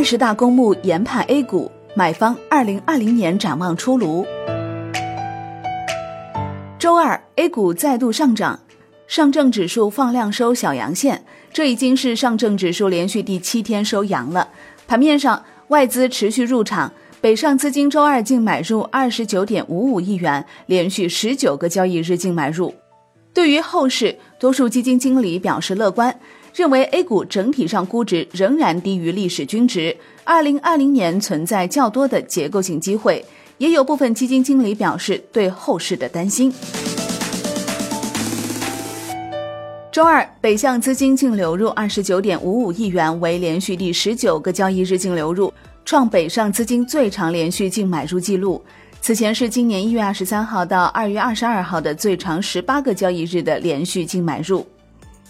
二十大公募研判 A 股，买方二零二零年展望出炉。周二，A 股再度上涨，上证指数放量收小阳线，这已经是上证指数连续第七天收阳了。盘面上，外资持续入场，北上资金周二净买入二十九点五五亿元，连续十九个交易日净买入。对于后市，多数基金经理表示乐观。认为 A 股整体上估值仍然低于历史均值，二零二零年存在较多的结构性机会，也有部分基金经理表示对后市的担心。周二，北向资金净流入二十九点五五亿元，为连续第十九个交易日净流入，创北上资金最长连续净买入记录。此前是今年一月二十三号到二月二十二号的最长十八个交易日的连续净买入。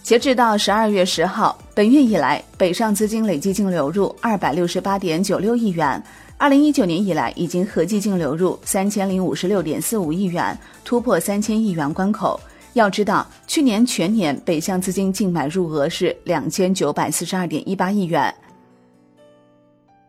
截至到十二月十号，本月以来，北上资金累计净流入二百六十八点九六亿元。二零一九年以来，已经合计净流入三千零五十六点四五亿元，突破三千亿元关口。要知道，去年全年北向资金净买入额是两千九百四十二点一八亿元。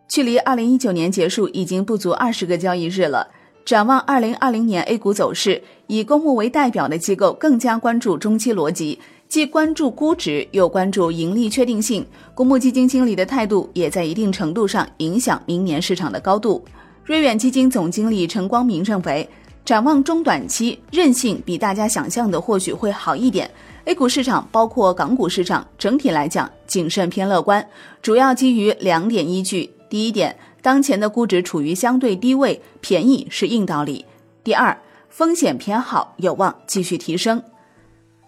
距离二零一九年结束已经不足二十个交易日了。展望二零二零年 A 股走势，以公募为代表的机构更加关注中期逻辑。既关注估值，又关注盈利确定性，公募基金经理的态度也在一定程度上影响明年市场的高度。瑞远基金总经理陈光明认为，展望中短期韧性比大家想象的或许会好一点。A 股市场包括港股市场整体来讲谨慎偏乐观，主要基于两点依据：第一点，当前的估值处于相对低位，便宜是硬道理；第二，风险偏好有望继续提升。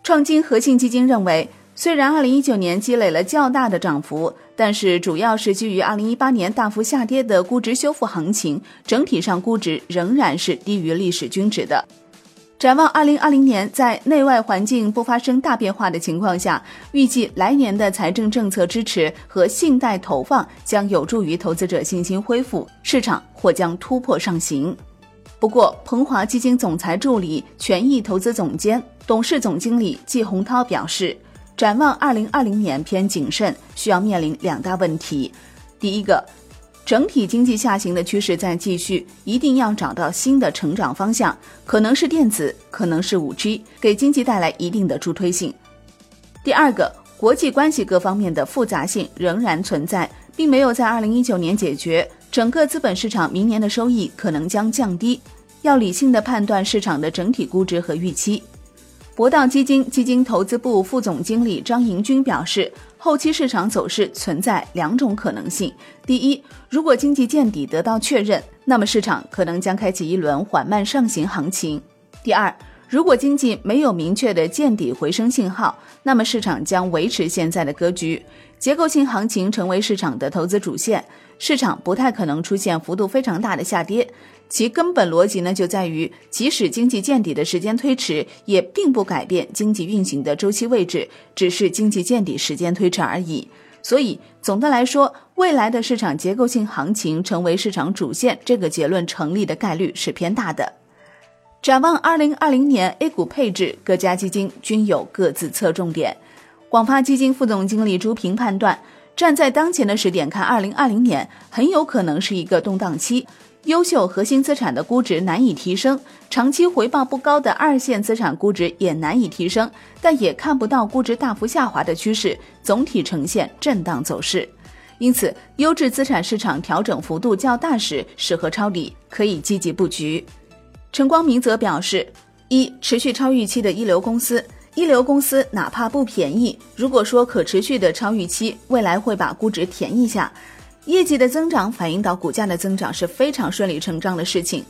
创金核心基金认为，虽然2019年积累了较大的涨幅，但是主要是基于2018年大幅下跌的估值修复行情，整体上估值仍然是低于历史均值的。展望2020年，在内外环境不发生大变化的情况下，预计来年的财政政策支持和信贷投放将有助于投资者信心恢复，市场或将突破上行。不过，鹏华基金总裁助理、权益投资总监。董事总经理季洪涛表示，展望二零二零年偏谨慎，需要面临两大问题。第一个，整体经济下行的趋势在继续，一定要找到新的成长方向，可能是电子，可能是五 G，给经济带来一定的助推性。第二个，国际关系各方面的复杂性仍然存在，并没有在二零一九年解决，整个资本市场明年的收益可能将降低，要理性的判断市场的整体估值和预期。博道基金基金投资部副总经理张迎军表示，后期市场走势存在两种可能性：第一，如果经济见底得到确认，那么市场可能将开启一轮缓慢上行行情；第二，如果经济没有明确的见底回升信号，那么市场将维持现在的格局，结构性行情成为市场的投资主线，市场不太可能出现幅度非常大的下跌。其根本逻辑呢，就在于即使经济见底的时间推迟，也并不改变经济运行的周期位置，只是经济见底时间推迟而已。所以总的来说，未来的市场结构性行情成为市场主线，这个结论成立的概率是偏大的。展望二零二零年 A 股配置，各家基金均有各自侧重点。广发基金副总经理朱平判断，站在当前的时点看，二零二零年很有可能是一个动荡期。优秀核心资产的估值难以提升，长期回报不高的二线资产估值也难以提升，但也看不到估值大幅下滑的趋势，总体呈现震荡走势。因此，优质资产市场调整幅度较大时，适合抄底，可以积极布局。陈光明则表示：一、持续超预期的一流公司，一流公司哪怕不便宜，如果说可持续的超预期，未来会把估值填一下。业绩的增长反映到股价的增长是非常顺理成章的事情。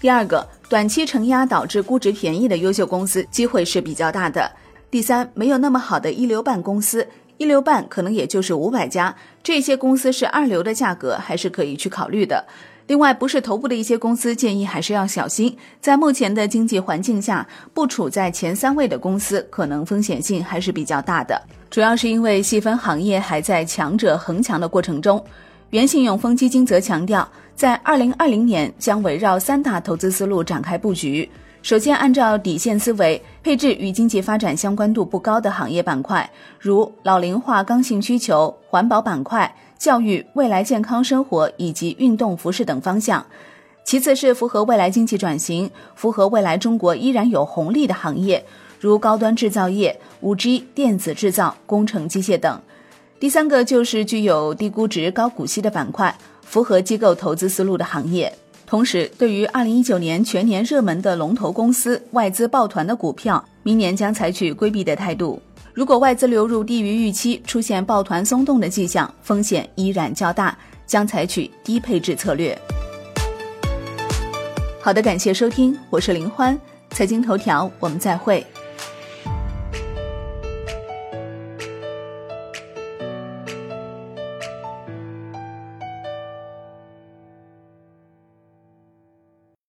第二个，短期承压导致估值便宜的优秀公司机会是比较大的。第三，没有那么好的一流半公司，一流半可能也就是五百家，这些公司是二流的价格，还是可以去考虑的。另外，不是头部的一些公司，建议还是要小心。在目前的经济环境下，不处在前三位的公司，可能风险性还是比较大的。主要是因为细分行业还在强者恒强的过程中。原信永丰基金则强调，在二零二零年将围绕三大投资思路展开布局。首先，按照底线思维配置与经济发展相关度不高的行业板块，如老龄化刚性需求、环保板块、教育、未来健康生活以及运动服饰等方向。其次是符合未来经济转型、符合未来中国依然有红利的行业，如高端制造业、五 G、电子制造、工程机械等。第三个就是具有低估值、高股息的板块，符合机构投资思路的行业。同时，对于二零一九年全年热门的龙头公司、外资抱团的股票，明年将采取规避的态度。如果外资流入低于预期，出现抱团松动的迹象，风险依然较大，将采取低配置策略。好的，感谢收听，我是林欢，财经头条，我们再会。